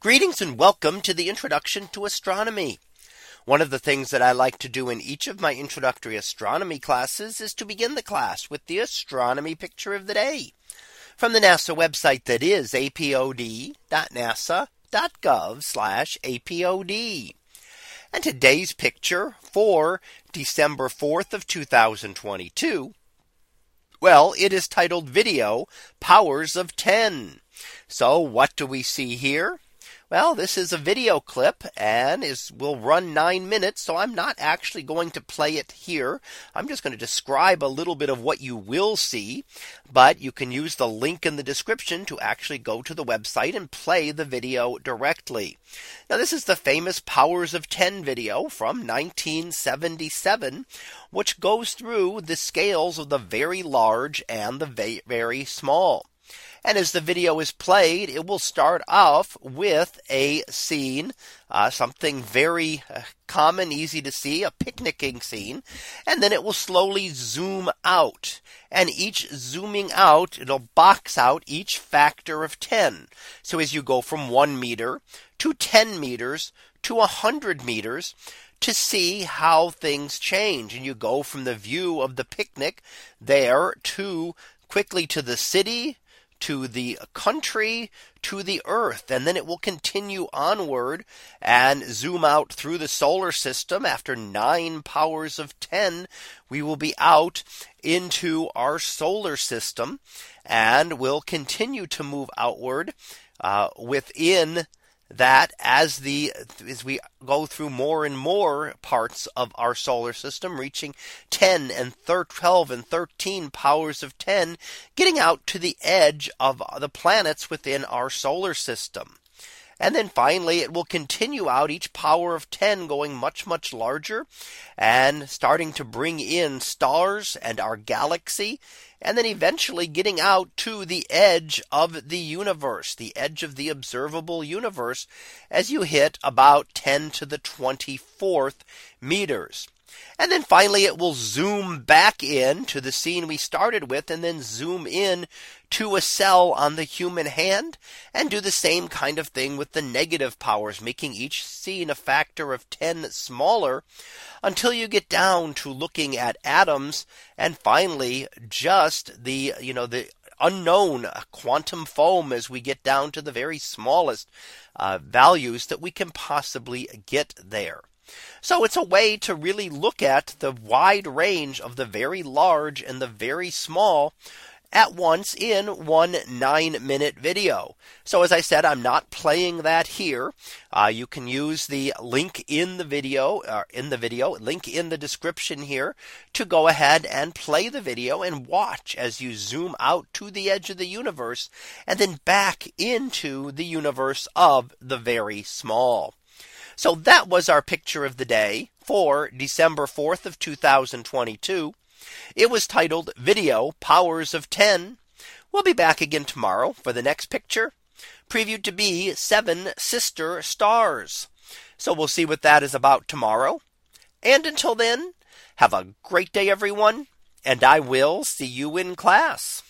Greetings and welcome to the introduction to astronomy. One of the things that I like to do in each of my introductory astronomy classes is to begin the class with the astronomy picture of the day from the NASA website that is apod.nasa.gov apod. And today's picture for December 4th of 2022. Well, it is titled video powers of 10. So what do we see here? Well, this is a video clip and is will run nine minutes. So I'm not actually going to play it here. I'm just going to describe a little bit of what you will see. But you can use the link in the description to actually go to the website and play the video directly. Now this is the famous powers of 10 video from 1977, which goes through the scales of the very large and the very small. And as the video is played, it will start off with a scene, uh, something very uh, common, easy to see, a picnicking scene. And then it will slowly zoom out. And each zooming out, it'll box out each factor of 10. So as you go from one meter to 10 meters to 100 meters, to see how things change. And you go from the view of the picnic there to quickly to the city to the country to the earth and then it will continue onward and zoom out through the solar system. After nine powers of 10 we will be out into our solar system and will continue to move outward uh, within that as the as we go through more and more parts of our solar system reaching 10 and 12 and 13 powers of 10 getting out to the edge of the planets within our solar system and then finally, it will continue out each power of 10 going much, much larger and starting to bring in stars and our galaxy. And then eventually getting out to the edge of the universe, the edge of the observable universe, as you hit about 10 to the 24th meters. And then finally, it will zoom back in to the scene we started with and then zoom in to a cell on the human hand and do the same kind of thing with the negative powers, making each scene a factor of 10 smaller until you get down to looking at atoms and finally just the, you know, the unknown quantum foam as we get down to the very smallest uh, values that we can possibly get there. So it's a way to really look at the wide range of the very large and the very small at once in one nine minute video. So as I said, I'm not playing that here. Uh, you can use the link in the video uh, in the video link in the description here to go ahead and play the video and watch as you zoom out to the edge of the universe and then back into the universe of the very small. So that was our picture of the day for December 4th of 2022. It was titled video powers of 10. We'll be back again tomorrow for the next picture previewed to be seven sister stars. So we'll see what that is about tomorrow. And until then, have a great day, everyone. And I will see you in class.